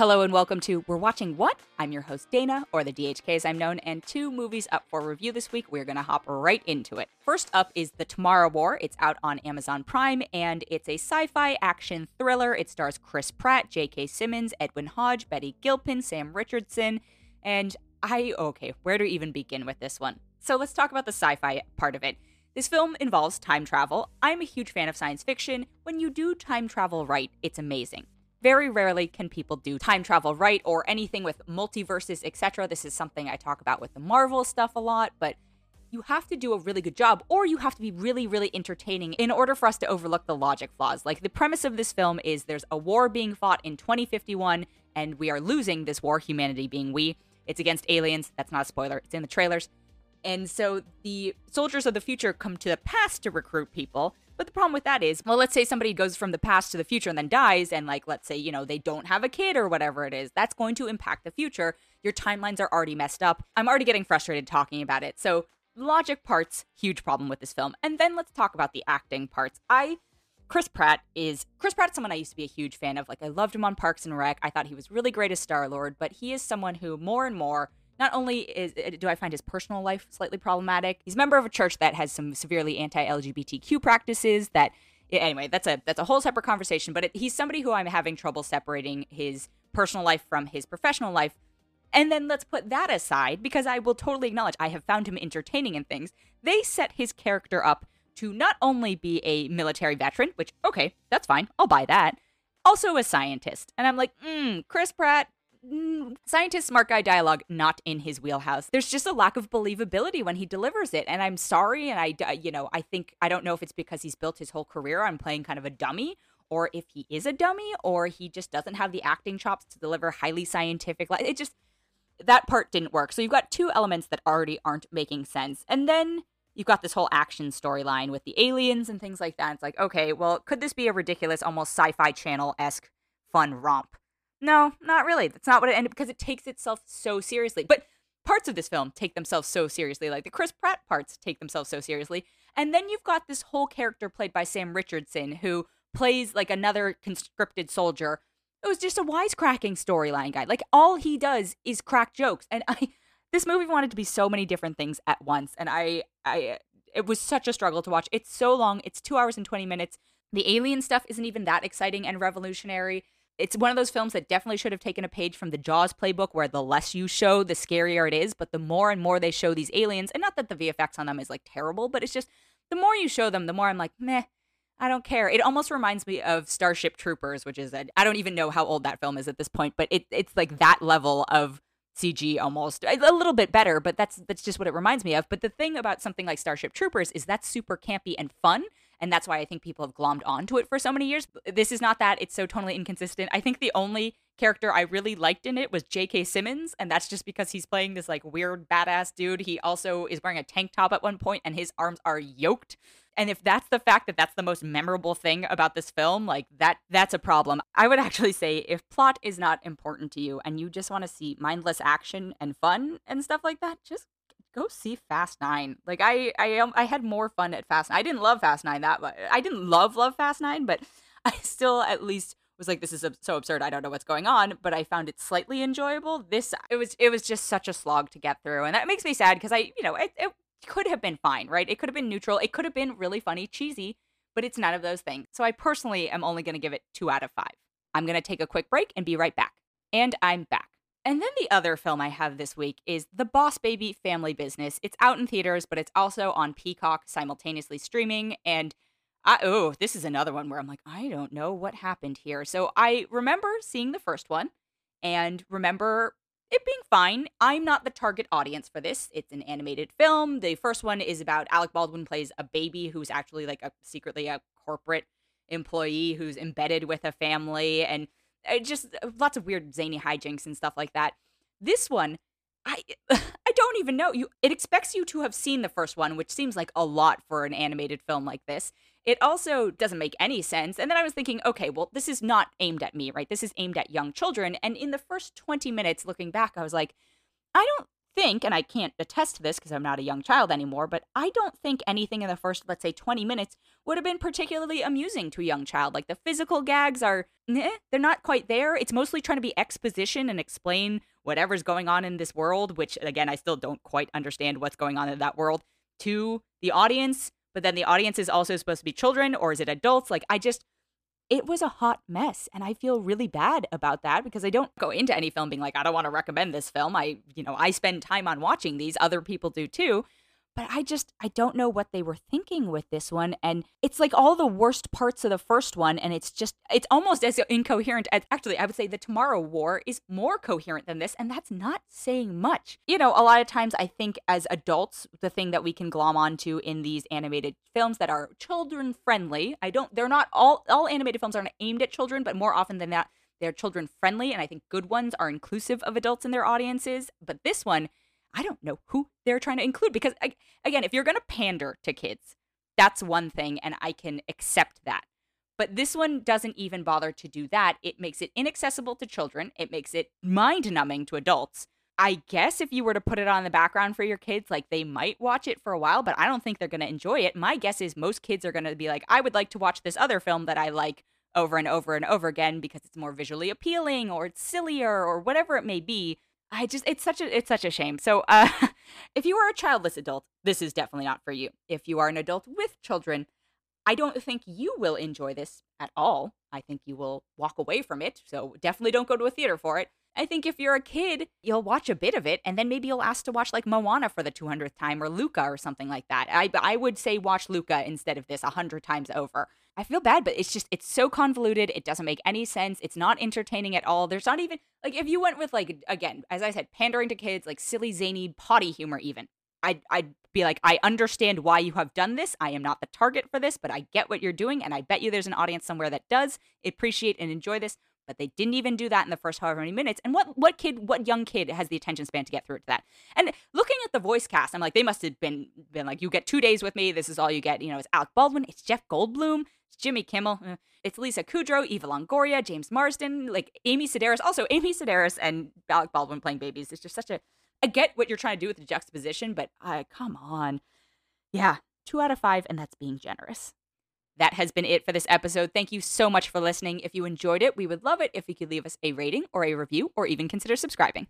Hello and welcome to We're Watching What? I'm your host Dana, or the DHK as I'm known, and two movies up for review this week. We're going to hop right into it. First up is The Tomorrow War. It's out on Amazon Prime, and it's a sci fi action thriller. It stars Chris Pratt, J.K. Simmons, Edwin Hodge, Betty Gilpin, Sam Richardson, and I. Okay, where to even begin with this one? So let's talk about the sci fi part of it. This film involves time travel. I'm a huge fan of science fiction. When you do time travel right, it's amazing. Very rarely can people do time travel right or anything with multiverses, etc. This is something I talk about with the Marvel stuff a lot, but you have to do a really good job or you have to be really, really entertaining in order for us to overlook the logic flaws. Like the premise of this film is there's a war being fought in 2051 and we are losing this war, humanity being we. It's against aliens. That's not a spoiler, it's in the trailers. And so the soldiers of the future come to the past to recruit people, but the problem with that is, well, let's say somebody goes from the past to the future and then dies, and like, let's say, you know, they don't have a kid or whatever it is, that's going to impact the future. Your timelines are already messed up. I'm already getting frustrated talking about it. So, logic parts, huge problem with this film. And then let's talk about the acting parts. I Chris Pratt is Chris Pratt is someone I used to be a huge fan of. Like I loved him on Parks and Rec. I thought he was really great as Star Lord, but he is someone who more and more not only is uh, do I find his personal life slightly problematic, he's a member of a church that has some severely anti-LGBTQ practices that anyway, that's a that's a whole separate conversation, but it, he's somebody who I'm having trouble separating his personal life from his professional life. And then let's put that aside because I will totally acknowledge I have found him entertaining in things. They set his character up to not only be a military veteran, which okay, that's fine. I'll buy that. Also a scientist. And I'm like, mm, Chris Pratt, mm, scientist smart guy dialogue not in his wheelhouse. There's just a lack of believability when he delivers it, and I'm sorry. And I, you know, I think I don't know if it's because he's built his whole career on playing kind of a dummy, or if he is a dummy, or he just doesn't have the acting chops to deliver highly scientific. It just that part didn't work. So you've got two elements that already aren't making sense, and then you've got this whole action storyline with the aliens and things like that. It's like, okay, well, could this be a ridiculous, almost sci-fi channel esque fun romp? No, not really. That's not what it ended because it takes itself so seriously. But parts of this film take themselves so seriously, like the Chris Pratt parts take themselves so seriously. And then you've got this whole character played by Sam Richardson who plays like another conscripted soldier. It was just a wisecracking storyline guy. Like all he does is crack jokes. And I this movie wanted to be so many different things at once. And I I it was such a struggle to watch. It's so long. It's 2 hours and 20 minutes. The alien stuff isn't even that exciting and revolutionary it's one of those films that definitely should have taken a page from the Jaws playbook, where the less you show, the scarier it is. But the more and more they show these aliens, and not that the VFX on them is like terrible, but it's just the more you show them, the more I'm like, meh, I don't care. It almost reminds me of Starship Troopers, which is I don't even know how old that film is at this point, but it, it's like that level of CG almost a little bit better, but that's that's just what it reminds me of. But the thing about something like Starship Troopers is that's super campy and fun, and that's why I think people have glommed onto it for so many years. This is not that. It's so totally inconsistent. I think the only character I really liked in it was J.K. Simmons, and that's just because he's playing this like weird badass dude. He also is wearing a tank top at one point, and his arms are yoked. And if that's the fact that that's the most memorable thing about this film, like that that's a problem. I would actually say if plot is not important to you and you just want to see mindless action and fun and stuff like that, just go see Fast Nine. Like I, I, um, I had more fun at Fast. Nine. I didn't love Fast Nine that much. I didn't love love Fast Nine, but I still at least was like, this is so absurd. I don't know what's going on, but I found it slightly enjoyable. This, it was, it was just such a slog to get through, and that makes me sad because I, you know, it, it could have been fine, right? It could have been neutral. It could have been really funny, cheesy, but it's none of those things. So I personally am only going to give it two out of five. I'm going to take a quick break and be right back. And I'm back. And then the other film I have this week is The Boss Baby Family Business. It's out in theaters, but it's also on Peacock simultaneously streaming. And I, oh, this is another one where I'm like, I don't know what happened here. So I remember seeing the first one and remember it being fine. I'm not the target audience for this. It's an animated film. The first one is about Alec Baldwin plays a baby who's actually like a secretly a corporate employee who's embedded with a family and it just uh, lots of weird zany hijinks and stuff like that. This one, I I don't even know. You it expects you to have seen the first one, which seems like a lot for an animated film like this. It also doesn't make any sense. And then I was thinking, okay, well, this is not aimed at me, right? This is aimed at young children. And in the first 20 minutes looking back, I was like, I don't think, and I can't attest to this because I'm not a young child anymore, but I don't think anything in the first, let's say, 20 minutes would have been particularly amusing to a young child. Like the physical gags are, eh, they're not quite there. It's mostly trying to be exposition and explain whatever's going on in this world, which again, I still don't quite understand what's going on in that world to the audience. But then the audience is also supposed to be children or is it adults? Like, I just, it was a hot mess and i feel really bad about that because i don't go into any film being like i don't want to recommend this film. I you know i spend time on watching these. Other people do too but I just I don't know what they were thinking with this one and it's like all the worst parts of the first one and it's just it's almost as incoherent as actually I would say the Tomorrow War is more coherent than this and that's not saying much. You know, a lot of times I think as adults the thing that we can glom onto in these animated films that are children friendly, I don't they're not all all animated films aren't aimed at children, but more often than that they're children friendly and I think good ones are inclusive of adults in their audiences, but this one I don't know who they're trying to include because again, if you're going to pander to kids, that's one thing and I can accept that. But this one doesn't even bother to do that. It makes it inaccessible to children. It makes it mind numbing to adults. I guess if you were to put it on the background for your kids, like they might watch it for a while, but I don't think they're going to enjoy it. My guess is most kids are going to be like, I would like to watch this other film that I like over and over and over again because it's more visually appealing or it's sillier or whatever it may be. I just it's such a it's such a shame. So uh if you are a childless adult, this is definitely not for you. If you are an adult with children, I don't think you will enjoy this at all. I think you will walk away from it. So definitely don't go to a theater for it. I think if you're a kid, you'll watch a bit of it and then maybe you'll ask to watch like Moana for the 200th time or Luca or something like that. I I would say watch Luca instead of this a 100 times over. I feel bad, but it's just it's so convoluted. It doesn't make any sense. It's not entertaining at all. There's not even like if you went with like again, as I said, pandering to kids, like silly zany potty humor even. I'd I'd be like, I understand why you have done this. I am not the target for this, but I get what you're doing, and I bet you there's an audience somewhere that does appreciate and enjoy this. But they didn't even do that in the first however many minutes. And what what kid, what young kid has the attention span to get through to that? And looking at the voice cast, I'm like, they must have been been like, you get two days with me. This is all you get. You know, it's Alec Baldwin, it's Jeff Goldblum, it's Jimmy Kimmel, eh, it's Lisa Kudrow, Eva Longoria, James Marsden, like Amy Sedaris. Also, Amy Sedaris and Alec Baldwin playing babies. It's just such a. I get what you're trying to do with the juxtaposition, but uh, come on. Yeah, two out of five, and that's being generous. That has been it for this episode. Thank you so much for listening. If you enjoyed it, we would love it if you could leave us a rating or a review or even consider subscribing.